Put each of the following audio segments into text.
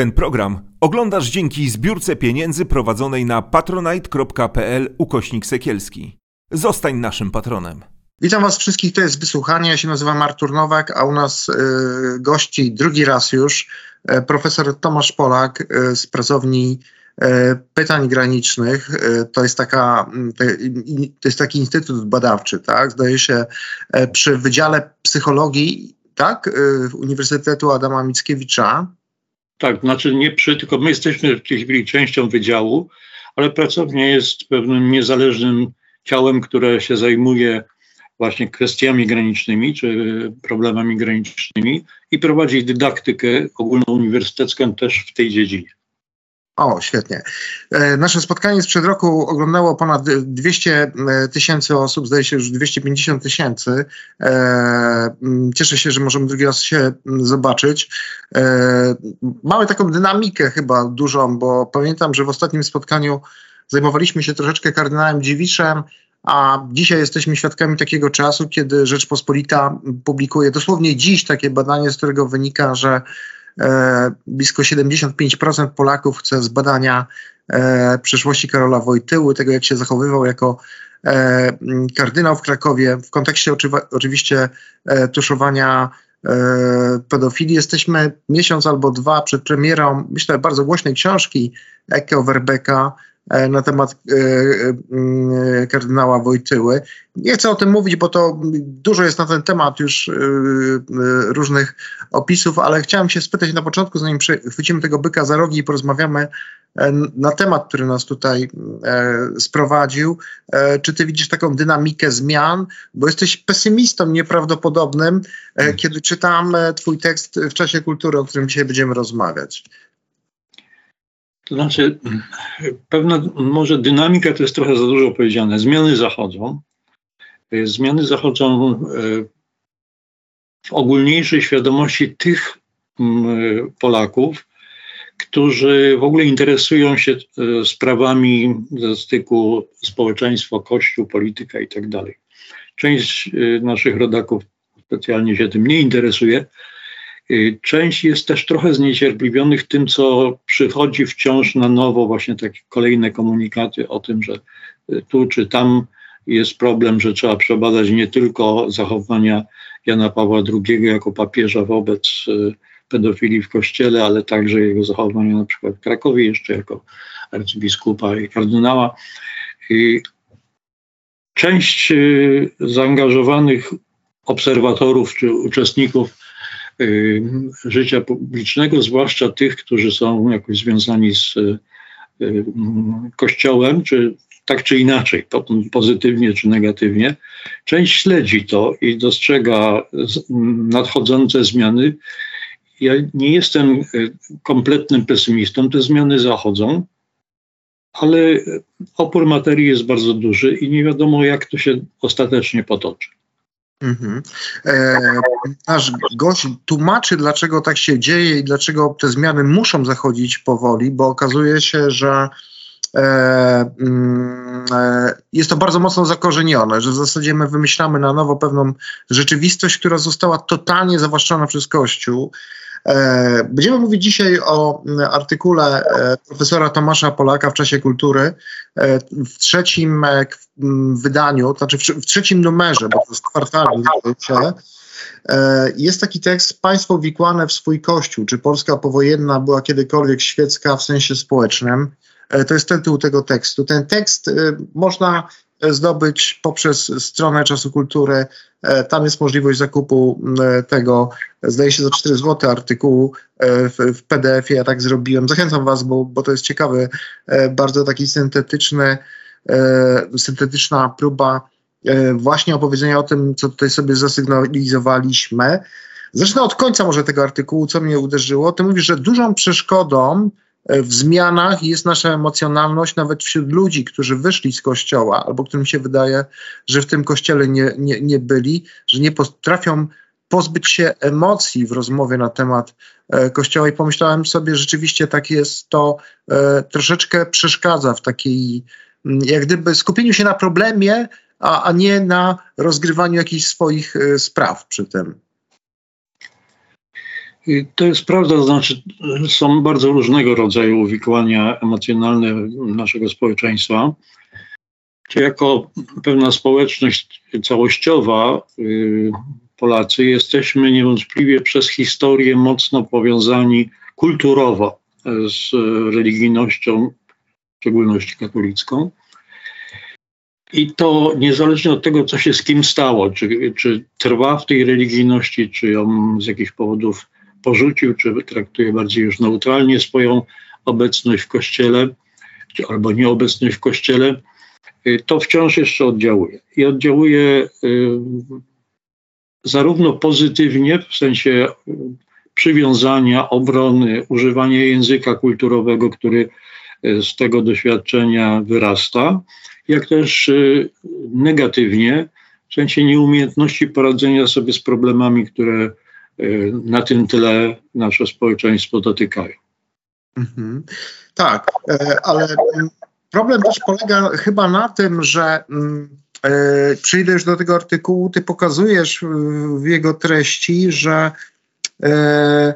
Ten program oglądasz dzięki zbiórce pieniędzy prowadzonej na patronite.pl ukośnik sekielski. Zostań naszym patronem. Witam Was wszystkich, to jest wysłuchanie. Ja się nazywam Artur Nowak, a u nas y, gości drugi raz już y, profesor Tomasz Polak y, z pracowni pytań granicznych. To jest, taka, to jest taki instytut badawczy, tak? Zdaje się przy Wydziale Psychologii tak? Uniwersytetu Adama Mickiewicza. Tak, znaczy nie przy, tylko my jesteśmy w tej chwili częścią wydziału, ale pracownia jest pewnym niezależnym ciałem, które się zajmuje właśnie kwestiami granicznymi czy problemami granicznymi i prowadzi dydaktykę ogólnouniwersytecką też w tej dziedzinie. O, świetnie. E, nasze spotkanie sprzed roku oglądało ponad 200 e, tysięcy osób, zdaje się już 250 tysięcy. E, cieszę się, że możemy drugi raz się zobaczyć. Mamy taką dynamikę chyba dużą, bo pamiętam, że w ostatnim spotkaniu zajmowaliśmy się troszeczkę kardynałem Dziewiczem, a dzisiaj jesteśmy świadkami takiego czasu, kiedy Rzeczpospolita publikuje dosłownie dziś takie badanie, z którego wynika, że blisko 75% Polaków chce z badania e, przeszłości Karola Wojtyły, tego jak się zachowywał jako e, kardynał w Krakowie, w kontekście oczywiście e, tuszowania e, pedofilii. Jesteśmy miesiąc albo dwa przed premierą, myślę, bardzo głośnej książki Eke Overbecka, E, na temat e, e, kardynała Wojtyły. Nie chcę o tym mówić, bo to dużo jest na ten temat już różnych opisów, ale chciałem się spytać na początku, zanim chwycimy tego byka za rogi i porozmawiamy na temat, który nas tutaj sprowadził. Czy ty widzisz taką dynamikę zmian? Bo jesteś pesymistą nieprawdopodobnym, hmm. kiedy czytam twój tekst w czasie kultury, o którym dzisiaj będziemy rozmawiać. To znaczy, pewna może dynamika to jest trochę za dużo powiedziane. Zmiany zachodzą. Zmiany zachodzą e, w ogólniejszej świadomości tych Polaków, którzy w ogóle interesują się e, sprawami ze styku społeczeństwo, kościół, polityka itd. Tak Część e, naszych rodaków specjalnie się tym nie interesuje, część jest też trochę zniecierpliwionych tym, co przychodzi wciąż na nowo, właśnie takie kolejne komunikaty o tym, że y, tu czy tam jest problem, że trzeba przebadać nie tylko zachowania Jana Pawła II jako papieża wobec y, pedofilii w kościele, ale także jego zachowania na przykład w Krakowie jeszcze jako arcybiskupa i kardynała. Część zaangażowanych obserwatorów czy uczestników Y, życia publicznego, zwłaszcza tych, którzy są jakoś związani z y, y, Kościołem, czy tak czy inaczej, pozytywnie czy negatywnie. Część śledzi to i dostrzega nadchodzące zmiany. Ja nie jestem kompletnym pesymistą, te zmiany zachodzą, ale opór materii jest bardzo duży i nie wiadomo, jak to się ostatecznie potoczy. Mhm. E, nasz gość tłumaczy, dlaczego tak się dzieje i dlaczego te zmiany muszą zachodzić powoli, bo okazuje się, że e, mm, e, jest to bardzo mocno zakorzenione, że w zasadzie my wymyślamy na nowo pewną rzeczywistość, która została totalnie zawłaszczona przez Kościół. E, będziemy mówić dzisiaj o artykule e, profesora Tomasza Polaka w czasie kultury e, w trzecim wydaniu, to znaczy w trzecim numerze, bo to jest kwartalny. Jest taki tekst Państwo wikłane w swój kościół. Czy Polska powojenna była kiedykolwiek świecka w sensie społecznym? To jest tytuł tego tekstu. Ten tekst można zdobyć poprzez stronę Czasu Kultury. E, tam jest możliwość zakupu e, tego, zdaje się za 4 zł artykułu e, w, PDF-ie. Ja tak zrobiłem. Zachęcam Was, bo, bo to jest ciekawy, bardzo taki syntetyczny, syntetyczna próba właśnie opowiedzenia o tym, co tutaj sobie zasygnalizowaliśmy. Zacznę od końca może tego artykułu, co mnie uderzyło. Ty mówisz, że dużą przeszkodą E, w zmianach jest nasza emocjonalność nawet wśród ludzi, którzy wyszli z kościoła, albo którym się wydaje, że w tym kościele nie, nie, nie byli, że nie potrafią pozbyć się emocji w rozmowie na temat e, kościoła i pomyślałem sobie, rzeczywiście tak jest, to e, troszeczkę przeszkadza w takiej, mm, jak gdyby skupieniu się na problemie, a, a nie na rozgrywaniu jakichś swoich spraw przy tym. I to jest prawda, to znaczy są bardzo różnego rodzaju uwikłania emocjonalne naszego społeczeństwa. Jako pewna społeczność całościowa, y, Polacy, jesteśmy niewątpliwie przez historię mocno powiązani kulturowo z religijnością, w szczególności katolicką. I to niezależnie od tego, co się z kim stało, czy, czy trwa w tej religijności, czy ją z jakichś powodów porzucił, czy traktuje bardziej już neutralnie swoją obecność w kościele, albo nieobecność w kościele, y, to wciąż jeszcze oddziałuje. I oddziałuje y, zarówno pozytywnie, w sensie y, przywiązania, obrony, używania języka kulturowego, który z tego doświadczenia wyrasta, jak też negatywnie, w sensie nieumiejętności poradzenia sobie z problemami, które na tym tyle nasze społeczeństwo dotykają. Mhm. Tak, e, ale mm, problem też polega chyba na tym, że mm, e, przyjdę już do tego artykułu, ty pokazujesz w jego treści, że e,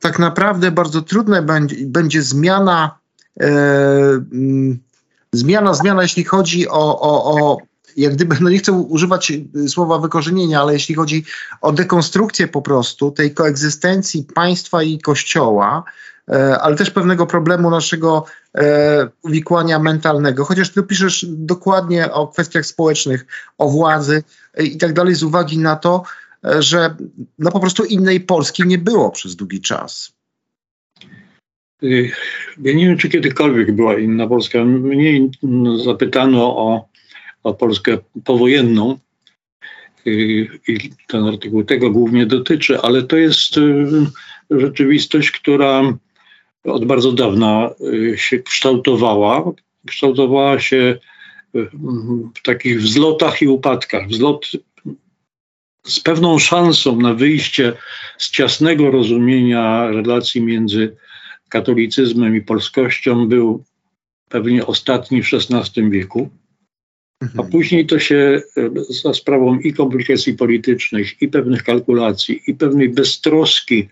tak naprawdę bardzo trudne będzie, będzie zmiana, mm, zmiana, zmiana, jeśli chodzi o, o, o jak gdyby, no nie chcę używać y, słowa wykorzenienia, ale jeśli chodzi o dekonstrukcję po prostu tej koegzystencji państwa i kościoła, e, ale też pewnego problemu naszego e, uwikłania mentalnego, chociaż ty piszesz dokładnie o kwestiach społecznych, o władzy e, i tak dalej, z uwagi na to, że no po prostu innej Polski nie było przez długi czas. Y, ja nie wiem, czy kiedykolwiek była inna Polska. Mnie zapytano o o Polskę powojenną. I ten artykuł tego głównie dotyczy, ale to jest y, rzeczywistość, która od bardzo dawna y, się kształtowała. Kształtowała się y, w takich wzlotach i upadkach. Wzlot z pewną szansą na wyjście z ciasnego rozumienia relacji między katolicyzmem i polskością był pewnie ostatni w XVI wieku. A mhm. później to się e, za sprawą i komplikacji politycznych, i pewnych kalkulacji, i pewnej beztroski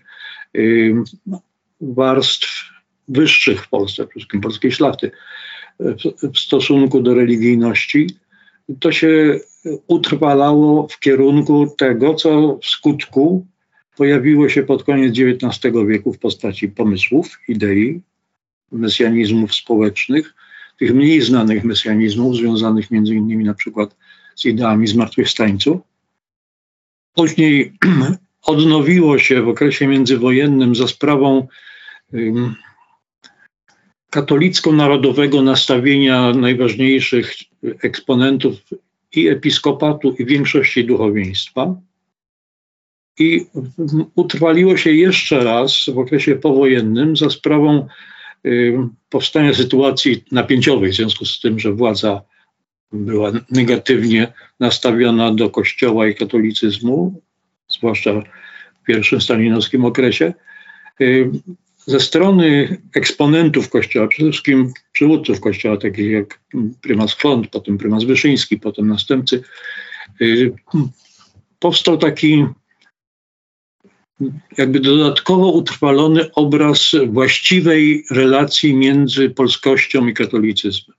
warstw wyższych w Polsce, przede wszystkim polskiej szlachty, w stosunku do religijności, to się utrwalało w kierunku tego, co w skutku pojawiło się pod koniec XIX wieku w postaci pomysłów, idei, mesjanizmów społecznych, tych mniej znanych mesjanizmów, związanych między innymi na przykład z ideami zmartwychwstańców. Później odnowiło się w okresie międzywojennym za sprawą um, katolicko-narodowego nastawienia najważniejszych eksponentów i episkopatu, i większości duchowieństwa. I utrwaliło się jeszcze raz w okresie powojennym za sprawą powstania sytuacji napięciowej w związku z tym, że władza była negatywnie nastawiona do kościoła i katolicyzmu, zwłaszcza w pierwszym stalinowskim okresie. Ze strony eksponentów kościoła, przede wszystkim przywódców kościoła, takich jak prymas Klont, potem prymas Wyszyński, potem następcy, powstał taki jakby dodatkowo utrwalony obraz właściwej relacji między polskością i katolicyzmem.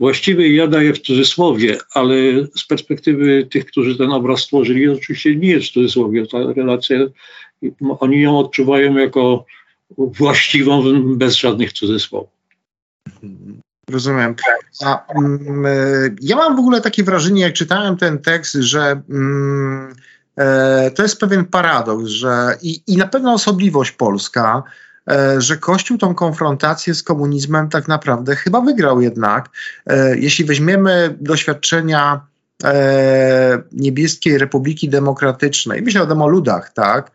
Właściwej ja daję w cudzysłowie, ale z perspektywy tych, którzy ten obraz stworzyli, oczywiście nie jest w cudzysłowie. Ta relacja, oni ją odczuwają jako właściwą bez żadnych cudzysłowów. Rozumiem. A, mm, ja mam w ogóle takie wrażenie, jak czytałem ten tekst, że mm, to jest pewien paradoks, że i, i na pewno osobliwość polska, e, że Kościół tą konfrontację z komunizmem tak naprawdę chyba wygrał jednak. E, jeśli weźmiemy doświadczenia Niebieskiej Republiki Demokratycznej, myślę o ludach, tak,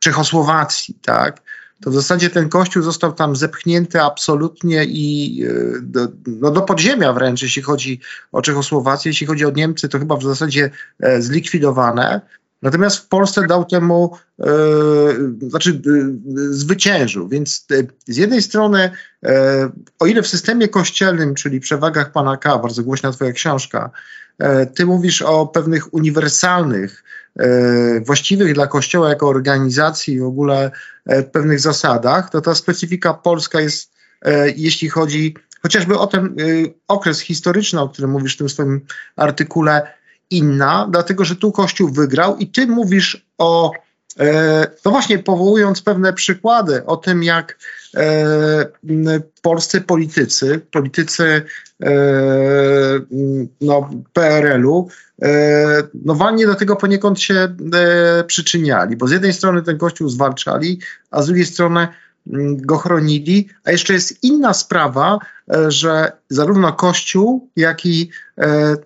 Czechosłowacji, tak, to w zasadzie ten kościół został tam zepchnięty absolutnie i e, do, no do podziemia wręcz, jeśli chodzi o Czechosłowację, jeśli chodzi o Niemcy, to chyba w zasadzie e, zlikwidowane. Natomiast w Polsce dał temu, e, znaczy e, zwyciężył. Więc e, z jednej strony, e, o ile w systemie kościelnym, czyli przewagach pana K, bardzo głośna twoja książka, ty mówisz o pewnych uniwersalnych właściwych dla Kościoła jako organizacji, w ogóle pewnych zasadach, to ta specyfika polska jest, jeśli chodzi chociażby o ten okres historyczny, o którym mówisz w tym swoim artykule, inna, dlatego że tu Kościół wygrał i ty mówisz o E, no właśnie, powołując pewne przykłady o tym, jak e, polscy politycy, politycy e, no, PRL-u, no walnie do tego poniekąd się przyczyniali, bo z jednej strony ten kościół zwalczali, a z drugiej strony go chronili, a jeszcze jest inna sprawa, że zarówno Kościół, jak i,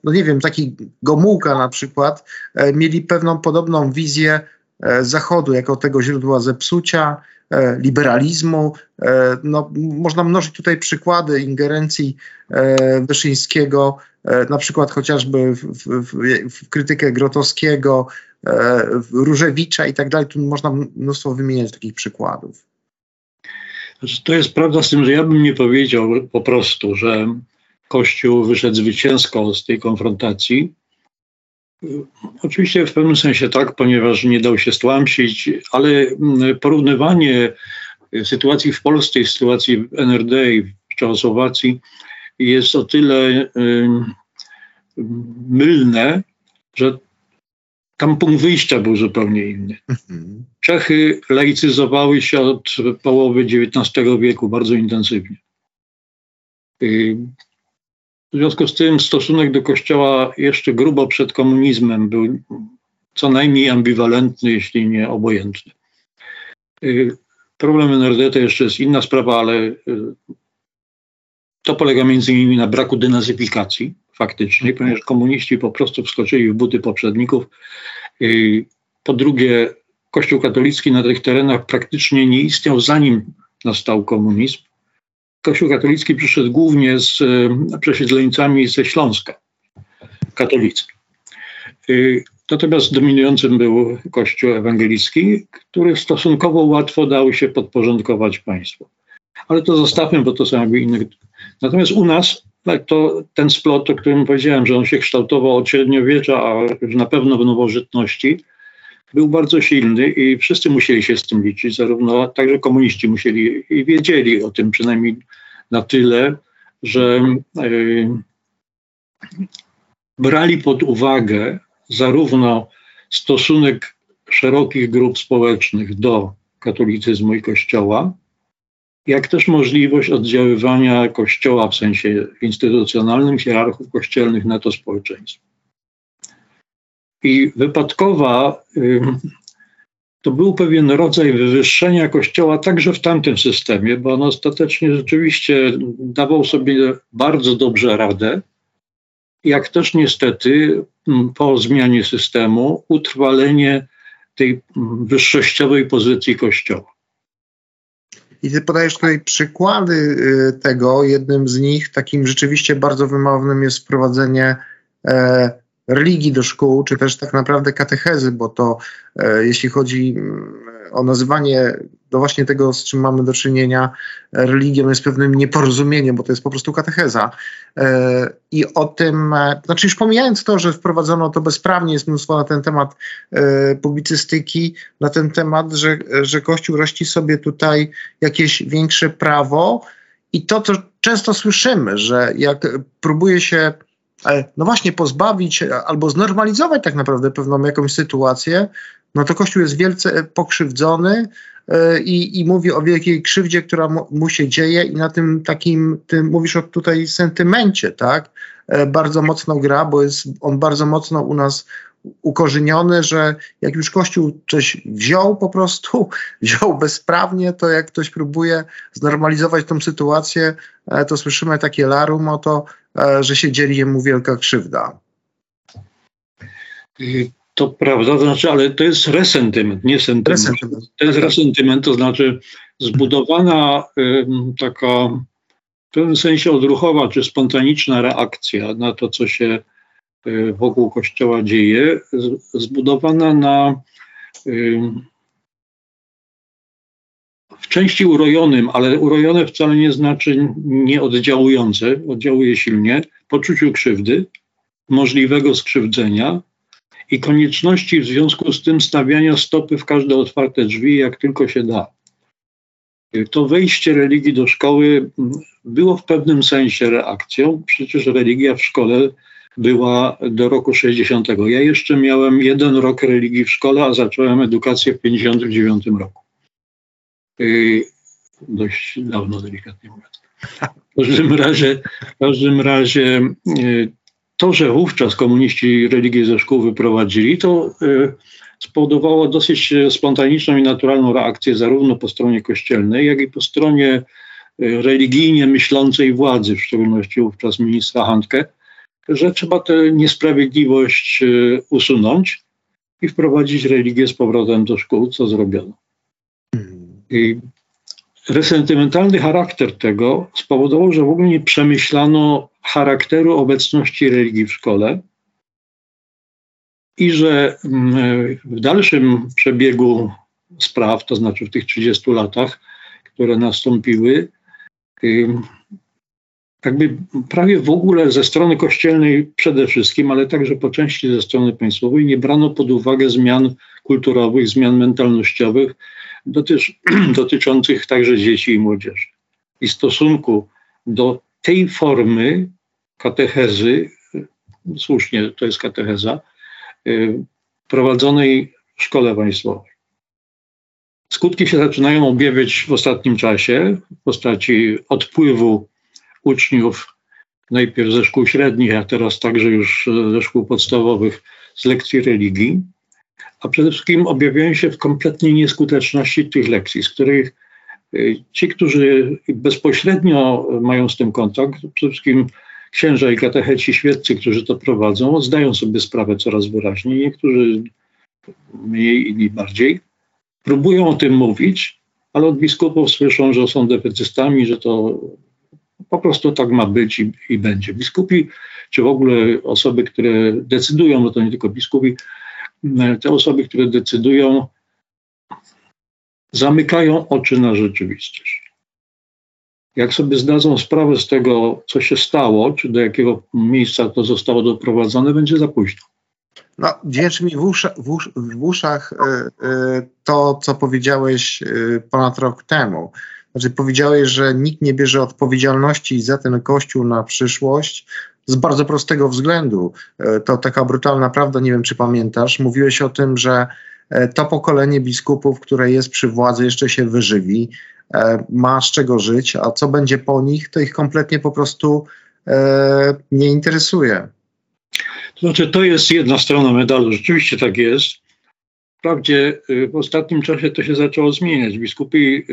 no nie wiem, taki Gomułka na przykład, mieli pewną podobną wizję E, Zachodu jako tego źródła zepsucia, e, liberalizmu. E, no, można mnożyć tutaj przykłady ingerencji Wyszyńskiego, na przykład chociażby w, w, w krytykę Grotowskiego, Różewicza i tak dalej. Tu można mnóstwo wymieniać takich przykładów. Znaczy, to jest prawda z tym, że ja bym nie powiedział po prostu, że Kościół wyszedł zwycięsko z tej konfrontacji, Oczywiście w pewnym sensie tak, ponieważ nie dał się stłamsić, ale mm, porównywanie sytuacji w Polsce i sytuacji w NRD i w Czechosłowacji jest o tyle mylne, że tam punkt wyjścia był zupełnie inny. Mhm. Czechy laicyzowały się od połowy XIX wieku bardzo intensywnie. W związku z tym stosunek do Kościoła jeszcze grubo przed komunizmem był co najmniej ambiwalentny, jeśli nie obojętny. Y, problem NRD to jeszcze jest inna sprawa, ale y, to polega między innymi na braku denazyfikacji faktycznej, ponieważ komuniści po prostu wskoczyli w buty poprzedników. Y, po drugie, Kościół katolicki na tych terenach praktycznie nie istniał zanim nastał komunizm. Kościół katolicki przyszedł głównie z e, przesiedleńcami ze Śląska, katolicy. E, natomiast dominującym był Kościół ewangelicki, który stosunkowo łatwo dał się podporządkować państwu. Ale to zostawmy, bo to są jakby inne. Natomiast u nas tak, to ten splot, o którym powiedziałem, że on się kształtował od średniowiecza, a na pewno w nowożytności, był bardzo silny i wszyscy musieli się z tym liczyć, zarówno także komuniści musieli i wiedzieli o tym przynajmniej na tyle, że yy, brali pod uwagę zarówno stosunek szerokich grup społecznych do katolicyzmu i Kościoła, jak też możliwość oddziaływania Kościoła w sensie instytucjonalnym, hierarchów kościelnych na to społeczeństwo. I wypadkowa to był pewien rodzaj wywyższenia Kościoła także w tamtym systemie, bo on ostatecznie rzeczywiście dawał sobie bardzo dobrze radę, jak też niestety po zmianie systemu utrwalenie tej wyższościowej pozycji Kościoła. I ty podajesz tutaj przykłady y, tego. Jednym z nich, takim rzeczywiście bardzo wymownym, jest wprowadzenie e, religii do szkół, czy też tak naprawdę katechezy, bo to e, jeśli chodzi mm, o nazywanie do właśnie tego, z czym mamy do czynienia, religią jest pewnym nieporozumieniem, bo to jest po prostu katecheza. E, I o tym, e, znaczy już pomijając to, że wprowadzono to bezprawnie, jest mnóstwo na ten temat publicystyki, na ten temat, że, że Kościół rości sobie tutaj jakieś większe prawo i to, co często słyszymy, że jak próbuje się no właśnie pozbawić albo znormalizować tak naprawdę pewną jakąś sytuację, no to Kościół jest wielce pokrzywdzony e, i, i mówi o wielkiej krzywdzie, która mu, mu się dzieje i na tym takim, tym mówisz o tutaj sentymencie, tak, e, bardzo mocno gra, bo jest on bardzo mocno u nas ukorzeniony, że jak już Kościół coś wziął po prostu, wziął bezprawnie, to jak ktoś próbuje znormalizować tą sytuację, e, to słyszymy takie larum o to, e, że się dzieli jemu wielka krzywda. To prawda, to znaczy, ale to jest resentyment, nie sentyment. Resentyment. To jest resentyment, to znaczy zbudowana taka w pewnym sensie odruchowa czy spontaniczna reakcja na to, co się wokół kościoła dzieje, zbudowana na w części urojonym, ale urojone wcale nie znaczy nieoddziałujące, oddziałuje silnie, poczuciu krzywdy, możliwego skrzywdzenia i konieczności w związku z tym stawiania stopy w każde otwarte drzwi, jak tylko się da. To wejście religii do szkoły było w pewnym sensie reakcją. Przecież religia w szkole była do roku 60. Ja jeszcze miałem jeden rok religii w szkole, a zacząłem edukację w 59 roku. Yy, dość dawno, delikatnie mówiąc. W każdym razie, w każdym razie yy, to, że wówczas komuniści religię ze szkół wyprowadzili, to yy, spowodowało dosyć spontaniczną i naturalną reakcję zarówno po stronie kościelnej, jak i po stronie religijnie myślącej władzy, w szczególności wówczas ministra Handke, że trzeba tę niesprawiedliwość usunąć i wprowadzić religię z powrotem do szkół, co zrobiono. I resentymentalny charakter tego spowodował, że w ogóle nie przemyślano charakteru obecności religii w szkole i że mm, w dalszym przebiegu spraw, to znaczy w tych 30 latach, które nastąpiły, jakby prawie w ogóle ze strony kościelnej przede wszystkim, ale także po części ze strony państwowej nie brano pod uwagę zmian kulturowych, zmian mentalnościowych, dotycz, dotyczących także dzieci i młodzieży. I stosunku do tej formy katechezy, słusznie to jest katecheza, y, prowadzonej w szkole państwowej. Skutki się zaczynają objawiać w ostatnim czasie w postaci odpływu uczniów najpierw ze szkół średnich, a teraz także już ze szkół podstawowych z lekcji religii. A przede wszystkim objawiają się w kompletnej nieskuteczności tych lekcji, z których y, ci, którzy bezpośrednio mają z tym kontakt, przede wszystkim księża i katecheci świeccy, którzy to prowadzą, zdają sobie sprawę coraz wyraźniej, niektórzy mniej, inni bardziej, próbują o tym mówić, ale od biskupów słyszą, że są defecytami, że to po prostu tak ma być i, i będzie. Biskupi, czy w ogóle osoby, które decydują, bo to nie tylko biskupi, te osoby, które decydują, zamykają oczy na rzeczywistość. Jak sobie zdadzą sprawę z tego, co się stało, czy do jakiego miejsca to zostało doprowadzone, będzie za późno. No, dźwięczy mi w, usza, w, usz, w uszach y, y, to, co powiedziałeś y, ponad rok temu. Znaczy, powiedziałeś, że nikt nie bierze odpowiedzialności za ten kościół na przyszłość, z bardzo prostego względu. E, to taka brutalna prawda, nie wiem czy pamiętasz. Mówiłeś o tym, że e, to pokolenie biskupów, które jest przy władzy, jeszcze się wyżywi, e, ma z czego żyć, a co będzie po nich, to ich kompletnie po prostu nie interesuje. To znaczy, to jest jedna strona medalu, rzeczywiście tak jest. Wprawdzie w ostatnim czasie to się zaczęło zmieniać. Biskupi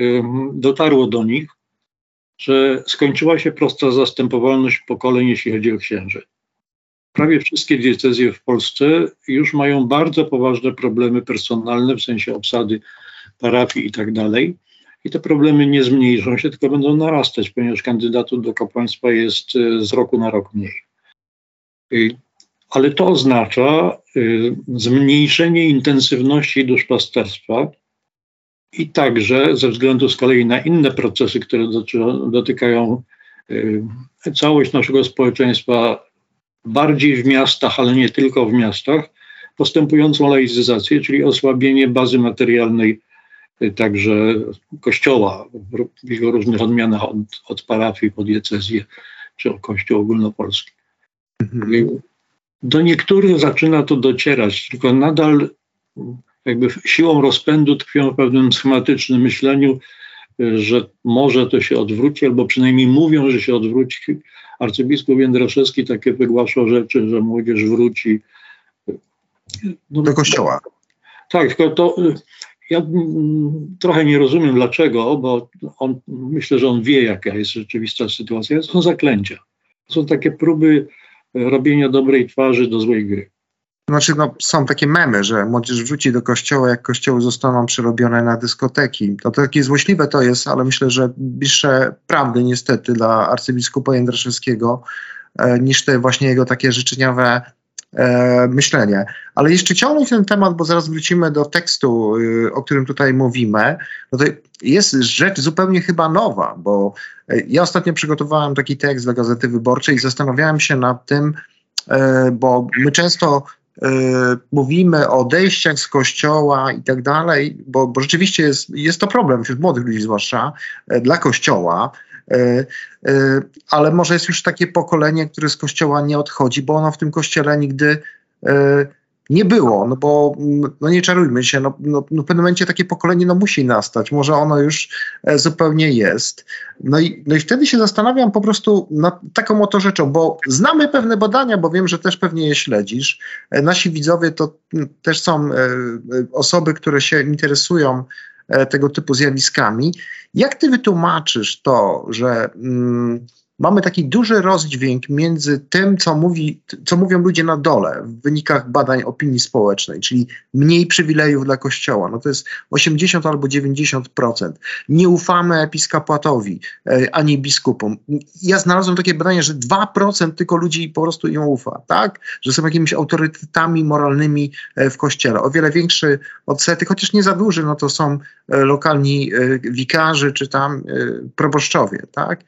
dotarło do nich, że skończyła się prosta zastępowalność pokoleń, jeśli chodzi o księży. Prawie wszystkie diecezje w Polsce już mają bardzo poważne problemy personalne, w sensie obsady parafii i tak dalej. I te problemy nie zmniejszą się, tylko będą narastać, ponieważ kandydatów do kapłaństwa jest e, z roku na rok mniej. Ale to oznacza e, zmniejszenie intensywności duszpasterstwa, i także ze względu z kolei na inne procesy, które dotykają y, całość naszego społeczeństwa, bardziej w miastach, ale nie tylko w miastach, postępującą laicyzację, czyli osłabienie bazy materialnej y, także kościoła w jego różnych odmianach od, od parafii po diecezję czy kościół ogólnopolski. Mhm. Do niektórych zaczyna to docierać, tylko nadal jakby siłą rozpędu tkwią w pewnym schematycznym myśleniu, że może to się odwróci, albo przynajmniej mówią, że się odwróci. Arcybiskup Jędraszewski takie wygłaszał rzeczy, że młodzież wróci. No, do kościoła. Tak, tylko to ja trochę nie rozumiem dlaczego, bo on, myślę, że on wie, jaka jest rzeczywista sytuacja. To są zaklęcia. To są takie próby robienia dobrej twarzy do złej gry. Znaczy, no, są takie memy, że młodzież wrzuci do kościoła, jak kościoły zostaną przerobione na dyskoteki. To, takie złośliwe to jest, ale myślę, że bliższe prawdy niestety dla arcybiskupa Jędraszewskiego e, niż te właśnie jego takie życzeniowe e, myślenie. Ale jeszcze ciągnąć ten temat, bo zaraz wrócimy do tekstu, y, o którym tutaj mówimy. No to jest rzecz zupełnie chyba nowa, bo e, ja ostatnio przygotowałem taki tekst dla Gazety Wyborczej i zastanawiałem się nad tym, e, bo my często mówimy o odejściach z kościoła i tak dalej, bo, bo rzeczywiście jest, jest to problem wśród młodych ludzi, zwłaszcza dla kościoła. Ale może jest już takie pokolenie, które z kościoła nie odchodzi, bo ono w tym kościele nigdy nie było, no bo mm, no nie czarujmy się, no, no, no w pewnym momencie takie pokolenie no musi nastać, może ono już e, zupełnie jest. No i, no i wtedy się zastanawiam po prostu nad taką oto rzeczą, bo znamy pewne badania, bo wiem, że też pewnie je śledzisz. E, nasi widzowie to mm, też są e, osoby, które się interesują tego typu zjawiskami. Jak ty wytłumaczysz to, że... Mm, mamy taki duży rozdźwięk między tym, co, mówi, co mówią ludzie na dole w wynikach badań opinii społecznej, czyli mniej przywilejów dla Kościoła. No to jest 80 albo 90%. Nie ufamy episkopatowi e, ani biskupom. Ja znalazłem takie badanie, że 2% tylko ludzi po prostu im ufa, tak? Że są jakimiś autorytetami moralnymi e, w Kościele. O wiele większy odsetek, chociaż nie za duży, no to są e, lokalni wikarzy czy tam proboszczowie, tak?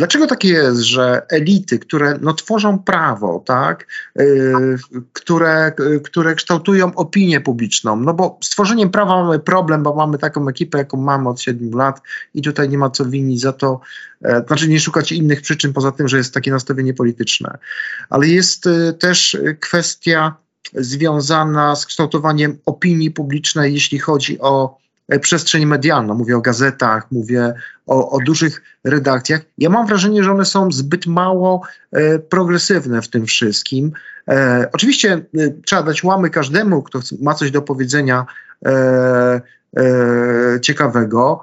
Dlaczego takie jest, że elity, które no, tworzą prawo, tak, yy, które, yy, które kształtują opinię publiczną, no bo z tworzeniem prawa mamy problem, bo mamy taką ekipę, jaką mamy od 7 lat i tutaj nie ma co winić za to, e, znaczy nie szukać innych przyczyn poza tym, że jest takie nastawienie polityczne. Ale jest y, też kwestia związana z kształtowaniem opinii publicznej, jeśli chodzi o przestrzeń medialną, mówię o gazetach, mówię o, o dużych redakcjach. Ja mam wrażenie, że one są zbyt mało e, progresywne w tym wszystkim. E, oczywiście e, trzeba dać łamy każdemu, kto ma coś do powiedzenia e, e, ciekawego,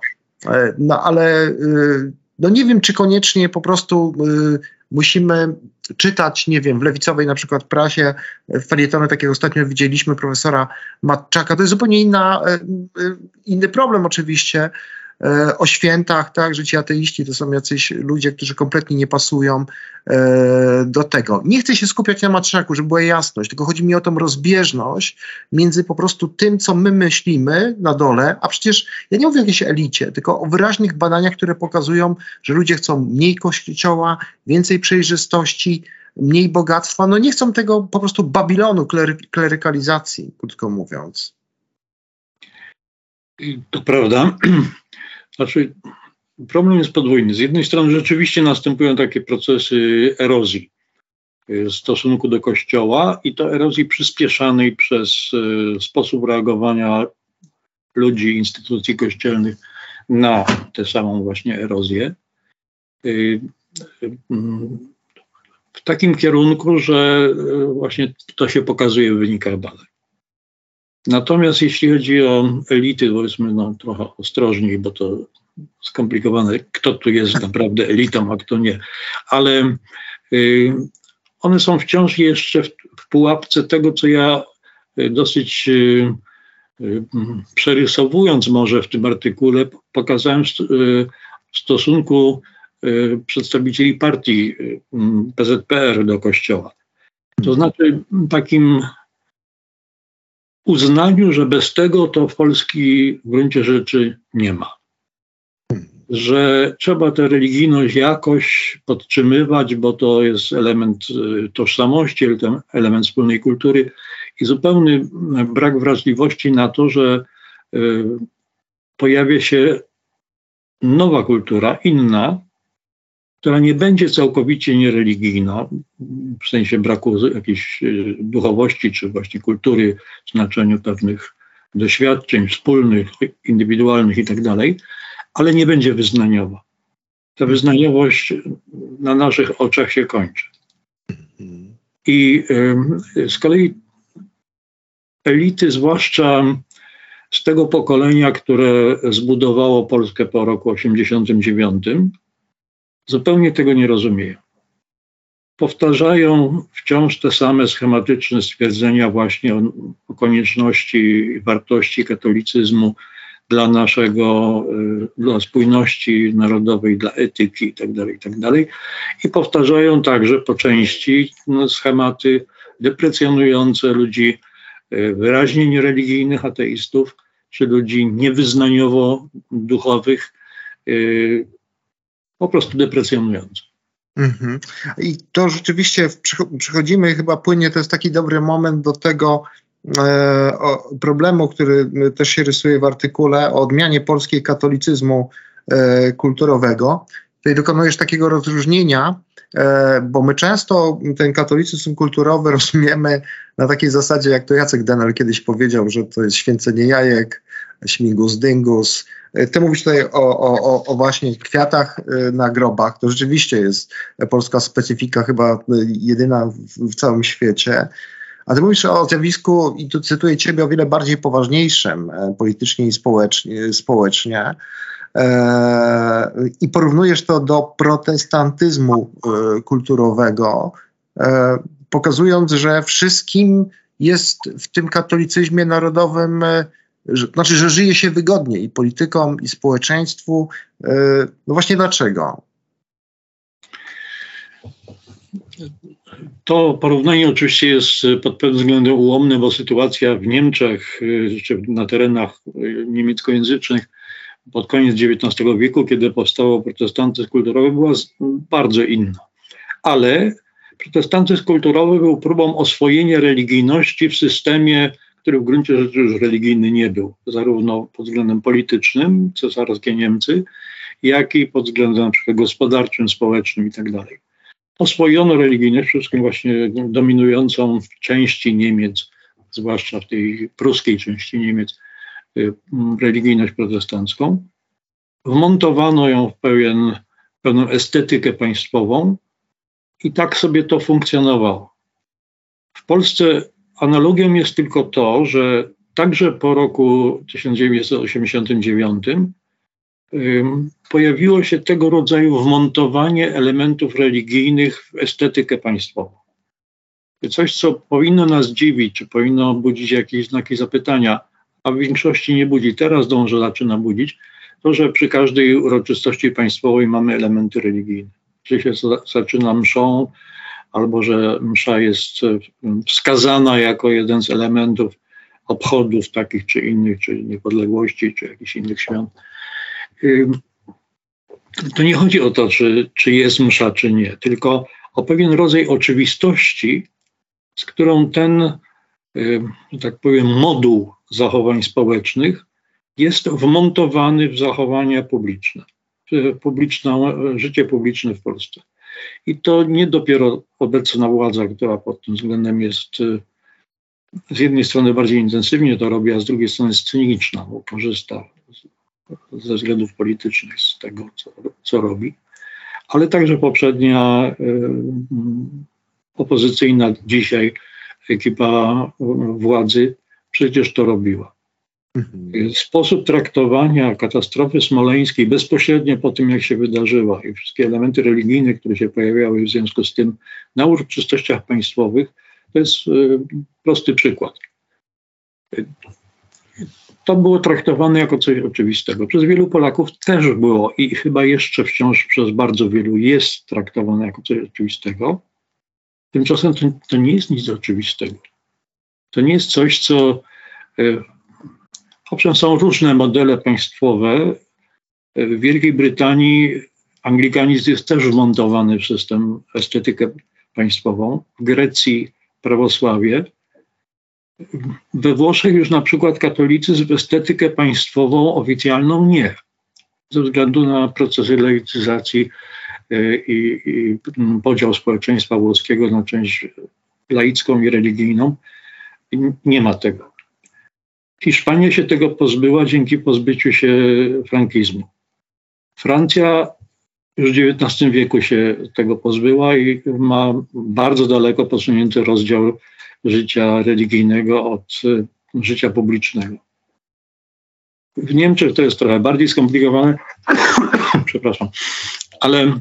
no ale no nie wiem, czy koniecznie po prostu musimy czytać, nie wiem, w lewicowej na przykład prasie, w felietonie, tak jak ostatnio widzieliśmy profesora Matczaka, to jest zupełnie inna, e, e, inny problem oczywiście, o świętach, tak, że ci ateiści to są jacyś ludzie, którzy kompletnie nie pasują e, do tego. Nie chcę się skupiać na matrzaku, żeby była jasność, tylko chodzi mi o tą rozbieżność między po prostu tym, co my myślimy na dole, a przecież ja nie mówię o jakiejś elicie, tylko o wyraźnych badaniach, które pokazują, że ludzie chcą mniej kościoła, więcej przejrzystości, mniej bogactwa. No nie chcą tego po prostu Babilonu, klery, klerykalizacji, krótko mówiąc. To prawda. Znaczy, problem jest podwójny. Z jednej strony rzeczywiście następują takie procesy erozji w stosunku do Kościoła i to erozji przyspieszanej przez e, sposób reagowania ludzi, instytucji kościelnych na tę samą właśnie erozję. E, w takim kierunku, że właśnie to się pokazuje w wynikach badań. Natomiast jeśli chodzi o elity, powiedzmy no, trochę ostrożniej, bo to skomplikowane, kto tu jest naprawdę elitą, a kto nie. Ale y, one są wciąż jeszcze w, w pułapce tego, co ja y, dosyć y, y, przerysowując może w tym artykule, pokazałem w, y, w stosunku przedstawicieli partii PZPR do Kościoła. To znaczy takim uznaniu, że bez tego to Polski w gruncie rzeczy nie ma. Że trzeba tę religijność jakoś podtrzymywać, bo to jest element y, tożsamości, element wspólnej kultury i zupełny brak wrażliwości na to, że y, pojawia się nowa kultura, inna, która nie będzie całkowicie niereligijna, w sensie braku jakiejś e, duchowości czy właśnie kultury w znaczeniu pewnych doświadczeń wspólnych, indywidualnych i tak ale nie będzie wyznaniowa. Ta wyznaniowość na naszych oczach się kończy. I z kolei elity, zwłaszcza z tego pokolenia, które zbudowało Polskę po roku 89, zupełnie tego nie rozumieją. Powtarzają wciąż te same schematyczne stwierdzenia właśnie o, o konieczności i wartości katolicyzmu dla naszego, y, dla spójności narodowej, dla etyki itd., tak itd. Tak I powtarzają także po części no, schematy deprecjonujące ludzi y, wyraźnie niereligijnych ateistów, czy ludzi niewyznaniowo duchowych, y, po prostu deprecjonujące. Mhm. I to rzeczywiście przechodzimy chyba płynnie, to jest taki dobry moment do tego e, problemu, który też się rysuje w artykule o odmianie polskiej katolicyzmu e, kulturowego. Tutaj dokonujesz takiego rozróżnienia, e, bo my często ten katolicyzm kulturowy rozumiemy na takiej zasadzie, jak to Jacek Denel kiedyś powiedział, że to jest święcenie jajek, śmigus dyngus, ty mówisz tutaj o, o, o właśnie kwiatach e, na grobach. To rzeczywiście jest polska specyfika, chyba e, jedyna w, całym świecie. A ty mówisz o zjawisku, i tu cytuję ciebie, o wiele bardziej poważniejszym politycznie i społecznie. społecznie. I porównujesz to do protestantyzmu kulturowego, pokazując, że wszystkim jest w tym katolicyzmie narodowym że, znaczy, że żyje się wygodniej i politykom, i społeczeństwu. E, no właśnie dlaczego? To porównanie oczywiście jest pod pewnym względem ułomne, bo sytuacja w Niemczech, e, czy na terenach e, niemieckojęzycznych pod koniec XIX wieku, kiedy powstało protestantyzm kulturowy, była bardzo inna. Ale protestantyzm kulturowy był próbą oswojenia religijności w systemie który w gruncie rzeczy już religijny nie był, zarówno pod względem politycznym, cesarskie Niemcy, jak i pod względem na przykład gospodarczym, społecznym itd. Tak Oswojono religijność, wszystkim właśnie dominującą w części Niemiec, zwłaszcza w tej pruskiej części Niemiec, y, religijność protestancką. Wmontowano ją w pewien, pewną estetykę państwową i tak sobie to funkcjonowało. W Polsce Analogią jest tylko to, że także po roku 1989 pojawiło się tego rodzaju wmontowanie elementów religijnych w estetykę państwową. Coś, co powinno nas dziwić, czy powinno budzić jakieś znaki zapytania, a w większości nie budzi. Teraz dąży, zaczyna budzić, to, że przy każdej uroczystości państwowej mamy elementy religijne. Czy się zaczyna mszą, albo że msza jest e, wskazana jako jeden z elementów obchodów takich czy innych, czy niepodległości, czy jakichś innych świąt. To nie chodzi o to, czy, czy jest msza, czy nie, tylko o pewien rodzaj oczywistości, z którą ten, że tak powiem, moduł zachowań społecznych jest wmontowany w zachowania publiczne, publiczne, życie publiczne w Polsce. I to nie dopiero obecna władza, która pod tym względem jest y, z jednej strony bardziej intensywnie to robi, a z drugiej strony jest cyniczna, bo korzysta ze względów politycznych z tego, co, co robi, ale także poprzednia y, opozycyjna dzisiaj ekipa władzy przecież to robiła. Mhm. Sposób traktowania katastrofy smoleńskiej bezpośrednio po tym, jak się wydarzyła i wszystkie elementy religijne, które się pojawiały w związku z tym na uroczystościach państwowych, to jest y, prosty przykład. To było traktowane jako coś oczywistego. Przez wielu Polaków też było i chyba jeszcze wciąż przez bardzo wielu jest traktowane jako coś oczywistego. Tymczasem to, to nie jest nic oczywistego. To nie jest coś, co y, Owszem, są różne modele państwowe. W Wielkiej Brytanii anglikanizm jest też wmontowany w system estetykę państwową. W Grecji prawosławie. We Włoszech już na przykład katolicyzm estetykę państwową oficjalną nie. Ze względu na procesy laicyzacji e, i, i podział społeczeństwa włoskiego na część laicką i religijną. Nie ma tego. Hiszpania się tego pozbyła dzięki pozbyciu się frankizmu. Francja już w XIX wieku się tego pozbyła i ma bardzo daleko posunięty rozdział życia religijnego od y, życia publicznego. W Niemczech to jest trochę bardziej skomplikowane, przepraszam, ale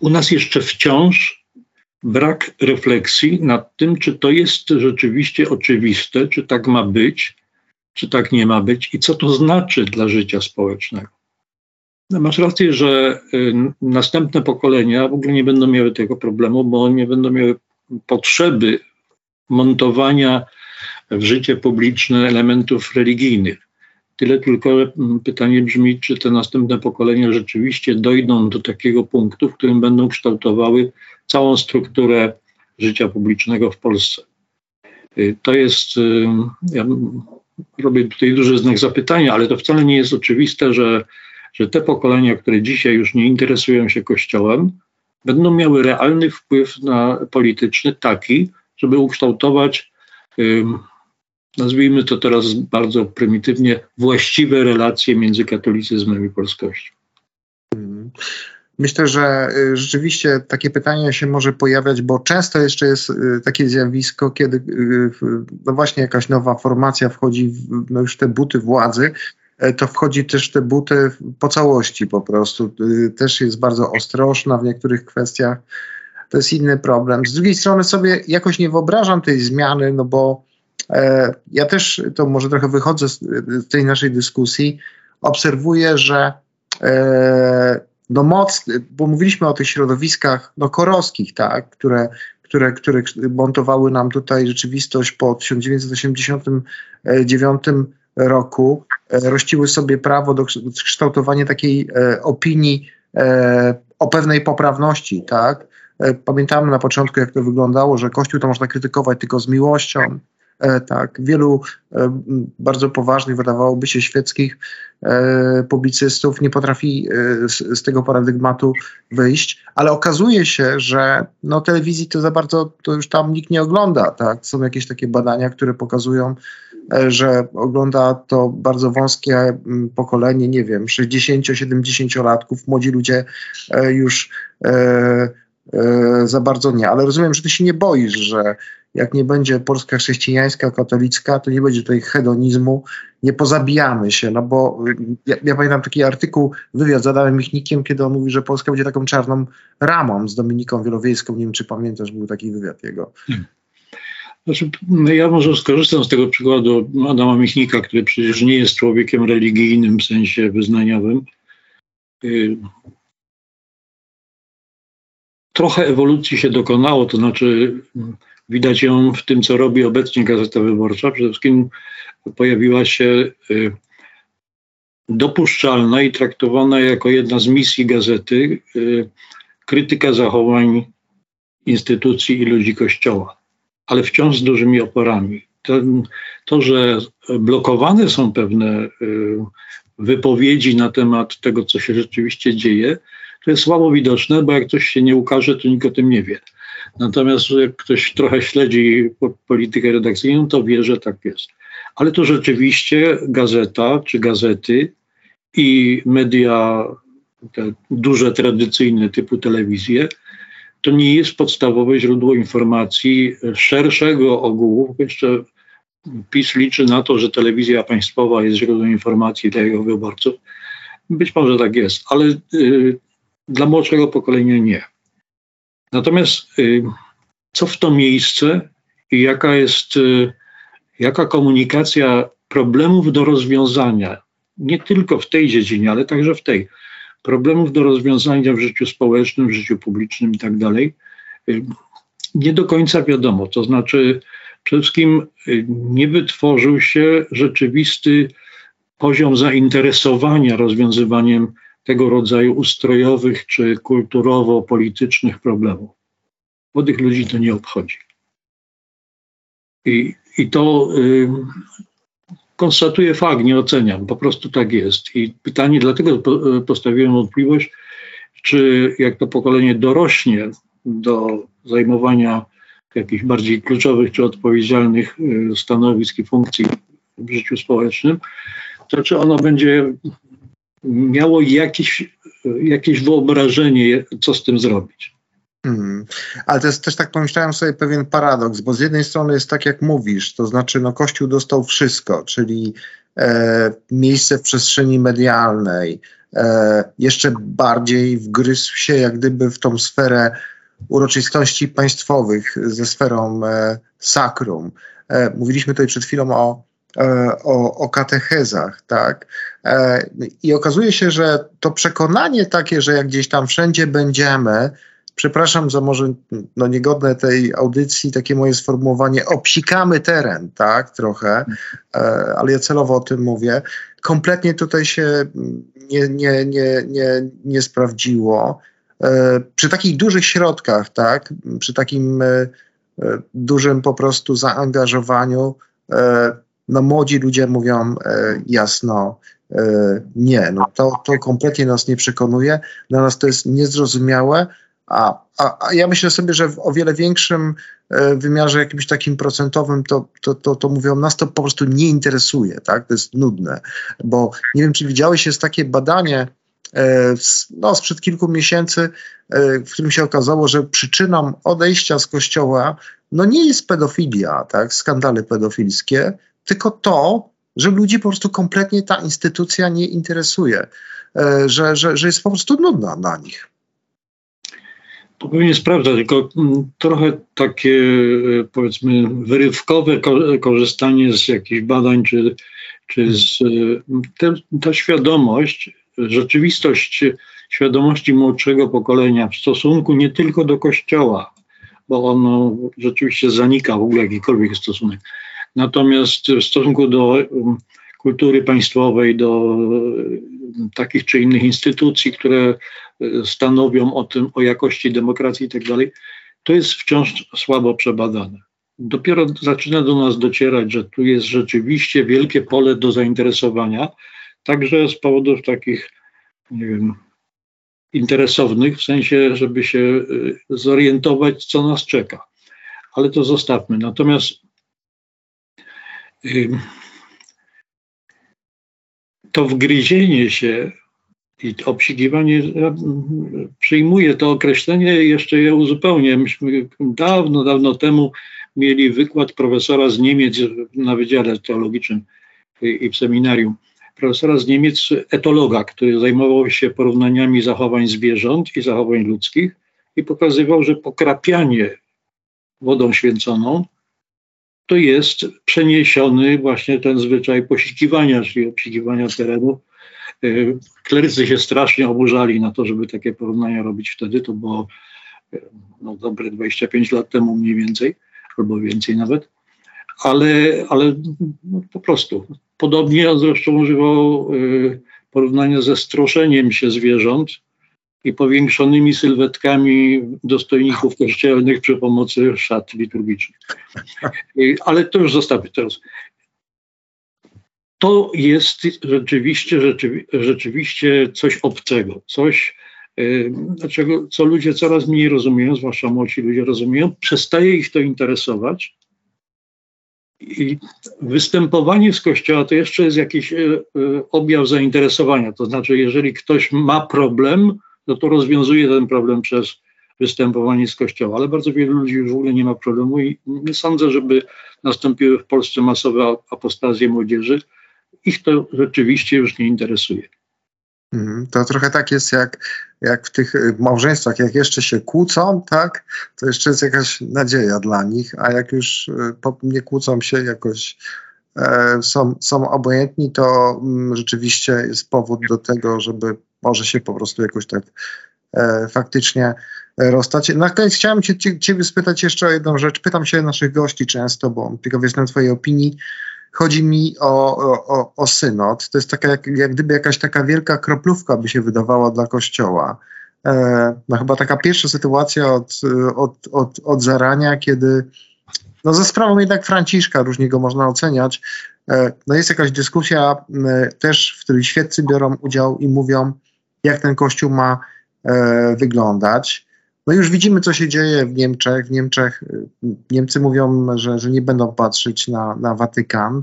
u nas jeszcze wciąż brak refleksji nad tym, czy to jest rzeczywiście oczywiste, czy tak ma być, czy tak nie ma być i co to znaczy dla życia społecznego. No, masz rację, że y, następne pokolenia w ogóle nie będą miały tego problemu, bo nie będą miały potrzeby montowania w życie publiczne elementów religijnych. Tyle tylko pytanie brzmi, czy te następne pokolenia rzeczywiście dojdą do takiego punktu, w którym będą kształtowały całą strukturę życia publicznego w Polsce. Y, to jest, y, ja robię tutaj duży znak zapytania, ale to wcale nie jest oczywiste, że, że te pokolenia, które dzisiaj już nie interesują się Kościołem, będą miały realny wpływ na polityczny taki, żeby ukształtować, nazwijmy to teraz bardzo prymitywnie, właściwe relacje między katolicyzmem i polskością. Myślę, że y, rzeczywiście takie pytanie się może pojawiać, bo często jeszcze jest y, takie zjawisko, kiedy y, no właśnie jakaś nowa formacja wchodzi w no już te buty władzy, e, to wchodzi też te buty po całości po prostu. Też jest bardzo ostrożna w niektórych kwestiach. To jest inny problem. Z drugiej strony sobie jakoś nie wyobrażam tej zmiany, no bo e, ja też, to może trochę wychodzę z, z tej naszej dyskusji, obserwuję, że e, no moc, bo mówiliśmy o tych środowiskach no, korowskich, tak, które, które, które montowały nam tutaj rzeczywistość po 1989 roku, e, rościły sobie prawo do kształtowania takiej e, opinii e, o pewnej poprawności, tak. Pamiętamy na początku, jak to wyglądało, że Kościół to można krytykować tylko z miłością, tak, wielu bardzo poważnych, wydawałoby się świeckich publicystów nie potrafi z, z, tego paradygmatu wyjść, ale okazuje się, że no, telewizji to za bardzo to już tam nikt nie ogląda. Tak? Są jakieś takie badania, które pokazują, że ogląda to bardzo wąskie pokolenie, nie wiem, 60-70-latków, młodzi ludzie już za bardzo nie. Ale rozumiem, że ty się nie boisz, że jak nie będzie Polska chrześcijańska, katolicka, to nie będzie tutaj hedonizmu, nie pozabijamy się, no bo ja, ja pamiętam taki artykuł, wywiad zadałem Michnikiem, kiedy on mówi, że Polska będzie taką czarną ramą z Dominiką Wielowiejską, nie wiem czy pamiętasz, był taki wywiad jego. Hmm. Znaczy, ja może skorzystam z tego przykładu Adama Michnika, który przecież nie jest człowiekiem religijnym w sensie wyznaniowym. Y, trochę ewolucji się dokonało, to znaczy Widać ją w tym, co robi obecnie Gazeta Wyborcza. Przede wszystkim pojawiła się y, dopuszczalna i traktowana jako jedna z misji gazety y, krytyka zachowań instytucji i ludzi Kościoła, ale wciąż z dużymi oporami. To, to że blokowane są pewne y, wypowiedzi na temat tego, co się rzeczywiście dzieje, to jest słabo widoczne, bo jak coś się nie ukaże, to nikt o tym nie wie. Natomiast jak ktoś trochę śledzi politykę redakcyjną, to wie, że tak jest. Ale to rzeczywiście gazeta czy gazety i media te duże, tradycyjne typu telewizje, to nie jest podstawowe źródło informacji szerszego ogółu. Jeszcze PiS liczy na to, że telewizja państwowa jest źródłem informacji dla jego wyborców. Być może tak jest, ale y, dla młodszego pokolenia nie. Natomiast y, co w to miejsce i jaka jest, y, jaka komunikacja problemów do rozwiązania, nie tylko w tej dziedzinie, ale także w tej, problemów do rozwiązania w życiu społecznym, w życiu publicznym i tak dalej, y, nie do końca wiadomo. To znaczy, przede wszystkim nie wytworzył się rzeczywisty poziom zainteresowania rozwiązywaniem tego rodzaju ustrojowych czy kulturowo-politycznych problemów. Młodych ludzi to nie obchodzi. I, i to y, konstatuję fakt, nie oceniam, po prostu tak jest. I pytanie, dlatego po, postawiłem wątpliwość, czy jak to pokolenie dorośnie do zajmowania jakichś bardziej kluczowych czy odpowiedzialnych y, stanowisk i funkcji w życiu społecznym, to czy ono będzie miało jakieś, jakieś wyobrażenie, co z tym zrobić. Hmm. Ale to jest też tak pomyślałem sobie pewien paradoks, bo z jednej strony jest tak, jak mówisz, to znaczy no Kościół dostał wszystko, czyli e, miejsce w przestrzeni medialnej, e, jeszcze bardziej wgryzł się jak gdyby w tą sferę uroczystości państwowych ze sferą e, sakrum. E, mówiliśmy tutaj przed chwilą o o, o katechezach, tak? E, I okazuje się, że to przekonanie takie, że jak gdzieś tam wszędzie będziemy, przepraszam za może no, niegodne tej audycji, takie moje sformułowanie, obsikamy teren, tak, trochę, e, ale ja celowo o tym mówię, kompletnie tutaj się nie, nie, nie, nie, nie sprawdziło. E, przy takich dużych środkach, tak, przy takim e, dużym po prostu zaangażowaniu, no młodzi ludzie mówią jasno nie, no to, to kompletnie nas nie przekonuje, dla nas to jest niezrozumiałe, a, a, a ja myślę sobie, że w o wiele większym e, wymiarze jakimś takim procentowym to, to, to, to mówią, nas to po prostu nie interesuje, tak? To jest nudne, bo nie wiem, czy widziałeś, jest takie badanie e, no, sprzed kilku miesięcy, e, w którym się okazało, że przyczyną odejścia z kościoła no nie jest pedofilia, tak? Skandale pedofilskie, tylko to, że ludzi po prostu kompletnie ta instytucja nie interesuje, że, że, że jest po prostu nudna dla nich. To pewnie jest prawda, tylko mm, trochę takie e, powiedzmy wyrywkowe korzystanie z jakichś badań, czy, czy z, e, te, ta świadomość, rzeczywistość świadomości młodszego pokolenia w stosunku nie tylko do Kościoła, bo ono rzeczywiście zanika w ogóle jakikolwiek stosunek. Natomiast w stosunku do mm, kultury państwowej, do mm, takich czy innych instytucji, które e, stanowią o tym, o jakości demokracji i tak dalej, to jest wciąż słabo przebadane. Dopiero zaczyna do nas docierać, że tu jest rzeczywiście wielkie pole do zainteresowania, także z powodów takich, nie wiem, interesownych, w sensie, żeby się e, zorientować, co nas czeka. Ale to zostawmy. Natomiast to wgryzienie się i obsigiwanie, ja przyjmuję to określenie, jeszcze je uzupełnię. Myśmy dawno, dawno temu mieli wykład profesora z Niemiec na Wydziale Teologicznym i w seminarium. Profesora z Niemiec, etologa, który zajmował się porównaniami zachowań zwierząt i zachowań ludzkich i pokazywał, że pokrapianie wodą święconą to jest przeniesiony właśnie ten zwyczaj posikiwania, czyli obsikiwania terenu. Y, klerycy się strasznie oburzali na to, żeby takie porównania robić wtedy. To było y, no, dobre 25 lat temu mniej więcej, albo więcej nawet. Ale, ale no, po prostu. Podobnie zresztą używał y, porównania ze stroszeniem się zwierząt, i powiększonymi sylwetkami dostojników kościelnych przy pomocy szat liturgicznych. Ale to już zostawię teraz. To jest rzeczywiście, rzeczywiście coś obcego, coś, dlaczego, co ludzie coraz mniej rozumieją, zwłaszcza młodzi ludzie rozumieją, przestaje ich to interesować. I występowanie z kościoła to jeszcze jest jakiś e, e, objaw zainteresowania. To znaczy, jeżeli ktoś ma problem, no to rozwiązuje ten problem przez występowanie z kościoła, ale bardzo wielu ludzi już w ogóle nie ma problemu i nie sądzę, żeby nastąpiły w Polsce masowe apostazje młodzieży. Ich to rzeczywiście już nie interesuje. Mhm. To trochę tak jest jak, jak w tych y, małżeństwach, jak jeszcze się kłócą, tak, to jeszcze jest jakaś nadzieja dla nich, a jak już y, nie kłócą się jakoś e, są, są obojętni, to mm, rzeczywiście jest powód do tego, żeby może się po prostu jakoś tak e, faktycznie rozstać. Na koniec chciałem cię, Ciebie spytać jeszcze o jedną rzecz. Pytam się naszych gości często, bo ciekaw jestem Twojej opinii. Chodzi mi o, o, o synod. To jest taka, jak, jak gdyby jakaś taka wielka kroplówka by się wydawała dla Kościoła. E, no chyba taka pierwsza sytuacja od, od, od, od zarania, kiedy no ze sprawą jednak Franciszka, różnie go można oceniać, e, no jest jakaś dyskusja też, w której świeccy biorą udział i mówią, jak ten kościół ma e, wyglądać. No już widzimy, co się dzieje w Niemczech. W Niemczech e, Niemcy mówią, że, że nie będą patrzeć na, na Watykan.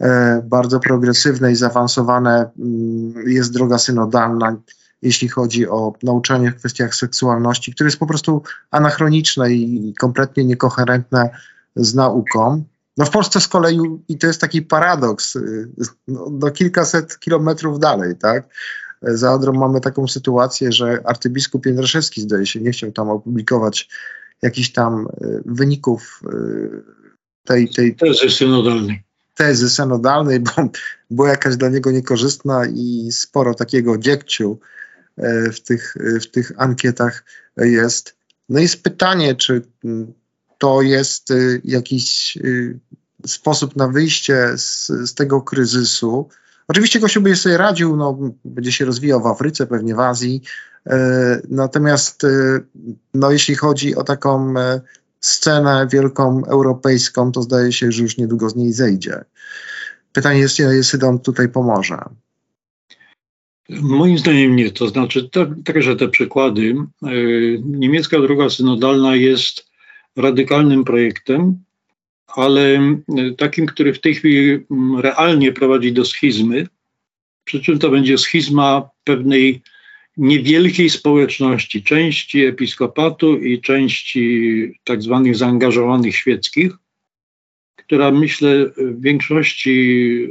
E, bardzo progresywne i zaawansowane mm, jest droga synodalna, jeśli chodzi o nauczanie w kwestiach seksualności, które jest po prostu anachroniczne i kompletnie niekoherentne z nauką. No w Polsce z kolei, i to jest taki paradoks, y, no, no kilkaset kilometrów dalej, tak? Za Odrą mamy taką sytuację, że arcybiskup Jędraszewski, zdaje się, nie chciał tam opublikować jakichś tam y, wyników y, tej, tej tezy synodalnej. Tezy synodalnej, bo była jakaś dla niego niekorzystna i sporo takiego dziegciu y, w tych, w tych ankietach jest. No i jest pytanie, czy to jest jakiś sposób na wyjście z, z tego kryzysu, Oczywiście Kościół będzie sobie radził, no, będzie się rozwijał w Afryce, pewnie w Azji. E, natomiast e, no, jeśli chodzi o taką e, scenę wielką europejską, to zdaje się, że już niedługo z niej zejdzie. Pytanie jest, ile Sydon tutaj pomoże. Moim zdaniem nie. To znaczy, także te przykłady. Niemiecka droga synodalna jest radykalnym projektem, ale takim, który w tej chwili realnie prowadzi do schizmy. Przy czym to będzie schizma pewnej niewielkiej społeczności, części episkopatu i części tak zwanych zaangażowanych świeckich, która myślę w większości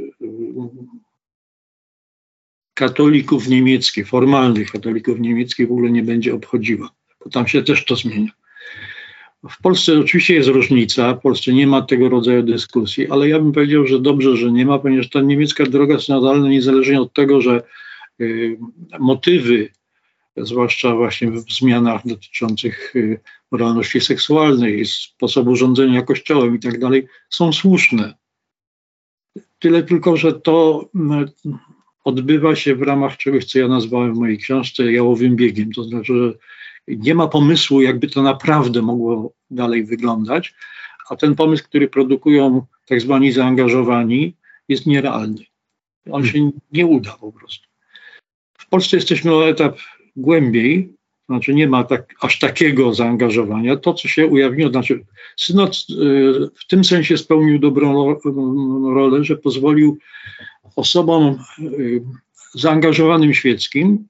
katolików niemieckich, formalnych katolików niemieckich w ogóle nie będzie obchodziła, bo tam się też to zmienia. W Polsce oczywiście jest różnica, w Polsce nie ma tego rodzaju dyskusji, ale ja bym powiedział, że dobrze, że nie ma, ponieważ ta niemiecka droga synodalna, niezależnie od tego, że y, motywy, zwłaszcza właśnie w zmianach dotyczących y, moralności seksualnej, sposobu rządzenia kościołem i tak dalej, są słuszne. Tyle tylko, że to y, odbywa się w ramach czegoś, co ja nazwałem w mojej książce jałowym biegiem. To znaczy, że nie ma pomysłu, jakby to naprawdę mogło dalej wyglądać, a ten pomysł, który produkują tak zwani zaangażowani, jest nierealny. On się nie uda po prostu. W Polsce jesteśmy o etap głębiej, znaczy nie ma tak, aż takiego zaangażowania. To, co się ujawniło, znaczy synod y, w tym sensie spełnił dobrą rolę, że pozwolił osobom y, zaangażowanym świeckim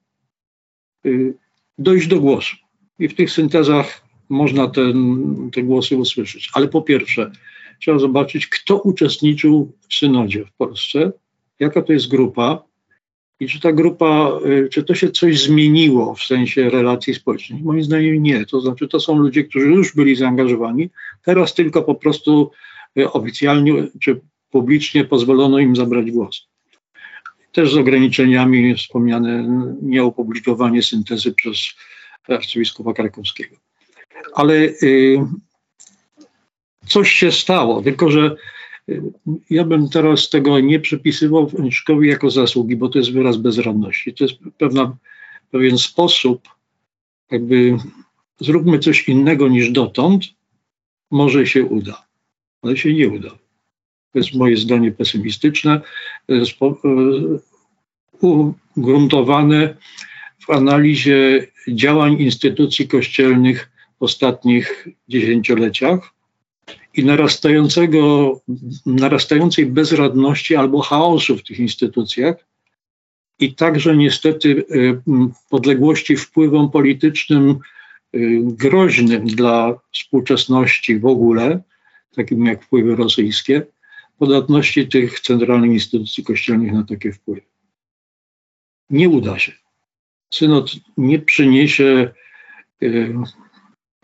y, dojść do głosu. I w tych syntezach można ten, te głosy usłyszeć. Ale po pierwsze, trzeba zobaczyć, kto uczestniczył w synodzie w Polsce, jaka to jest grupa i czy ta grupa, y, czy to się coś zmieniło w sensie relacji społecznych. Moim zdaniem nie. To znaczy, to są ludzie, którzy już byli zaangażowani, teraz tylko po prostu oficjalnie czy publicznie pozwolono im zabrać głos też z ograniczeniami wspomniane nieopublikowanie syntezy przez arcybiskupa Krakowskiego. Ale y, coś się stało, tylko że y, ja bym teraz tego nie przypisywał Franciszkowi jako zasługi, bo to jest wyraz bezradności. To jest pewna, pewien sposób, jakby zróbmy coś innego niż dotąd, może się uda, ale się nie uda to jest moje zdanie pesymistyczne, ugruntowane w analizie działań instytucji kościelnych w ostatnich dziesięcioleciach i narastającego, narastającej bezradności albo chaosu w tych instytucjach i także niestety y, podległości wpływom politycznym y, groźnym dla współczesności w ogóle, takim jak wpływy rosyjskie, podatności tych centralnych instytucji kościelnych na takie wpływy. Nie uda się. Synod nie przyniesie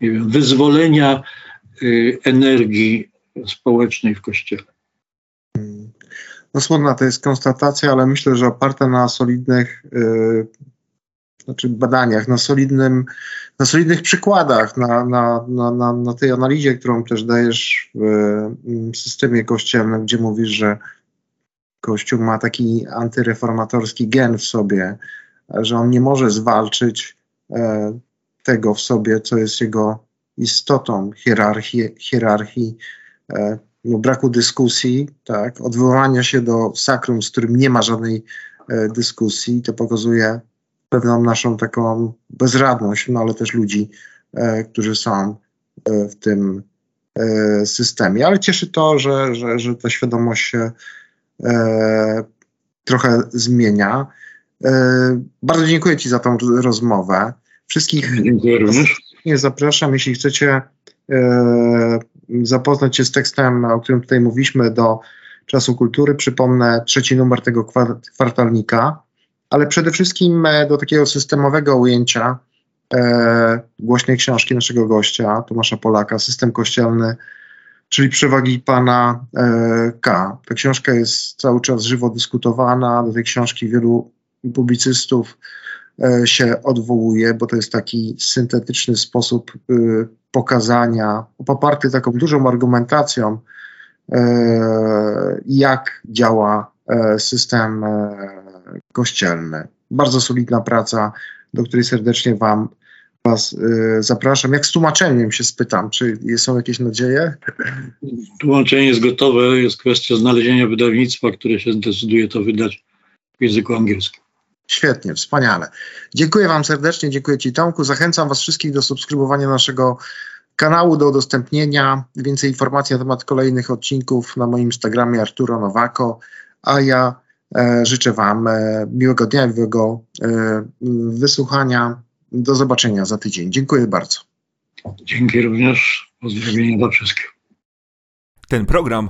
nie wiem, wyzwolenia e, energii społecznej w kościele. No smutna to jest konstatacja, ale myślę, że oparta na solidnych yy, znaczy badaniach, na, solidnym, na solidnych przykładach, na, na, na, na, tej analizie, którą też dajesz w mm, systemie kościelnym, gdzie mówisz, że Kościół ma taki antyreformatorski gen w sobie, że on nie może zwalczyć e, tego w sobie, co jest jego istotą hierarchii, hierarchii e, no, braku dyskusji, tak, odwołania się do sakrum, z którym nie ma żadnej e, dyskusji. To pokazuje pewną naszą taką bezradność, no ale też ludzi, którzy są w tym systemie. Ale cieszy to, że, że, że ta świadomość się trochę zmienia. E, bardzo dziękuję Ci za tą rozmowę. Wszystkich zapraszam, jeśli chcecie e, zapoznać się z tekstem, o którym tutaj mówiliśmy, do Czasu Kultury. Przypomnę trzeci numer tego kwartalnika ale przede wszystkim e, do takiego systemowego ujęcia głośnej książki naszego gościa, Tomasza Polaka, System Kościelny, czyli przewagi pana K. Ta książka jest cały czas żywo dyskutowana, do tej książki wielu publicystów e, się odwołuje, bo to jest taki syntetyczny sposób e, pokazania, poparty taką dużą argumentacją, e, jak działa system kościelny. Bardzo solidna praca, do której serdecznie Wam Was zapraszam. Jak z tłumaczeniem się spytam, czy są jakieś nadzieje? Tłumaczenie jest gotowe, jest kwestia znalezienia wydawnictwa, które się zdecyduje to wydać w języku angielskim. Świetnie, wspaniale. Dziękuję Wam serdecznie, dziękuję Ci Tomku. Zachęcam Was wszystkich do subskrybowania naszego kanału, do udostępnienia. Więcej informacji na temat kolejnych odcinków na moim Instagramie Arturo Nowako, a ja e, życzę Wam e, miłego dnia, miłego e, wysłuchania. Do zobaczenia za tydzień. Dziękuję bardzo. Dzięki również. Pozdrowienia dla wszystkich. Ten program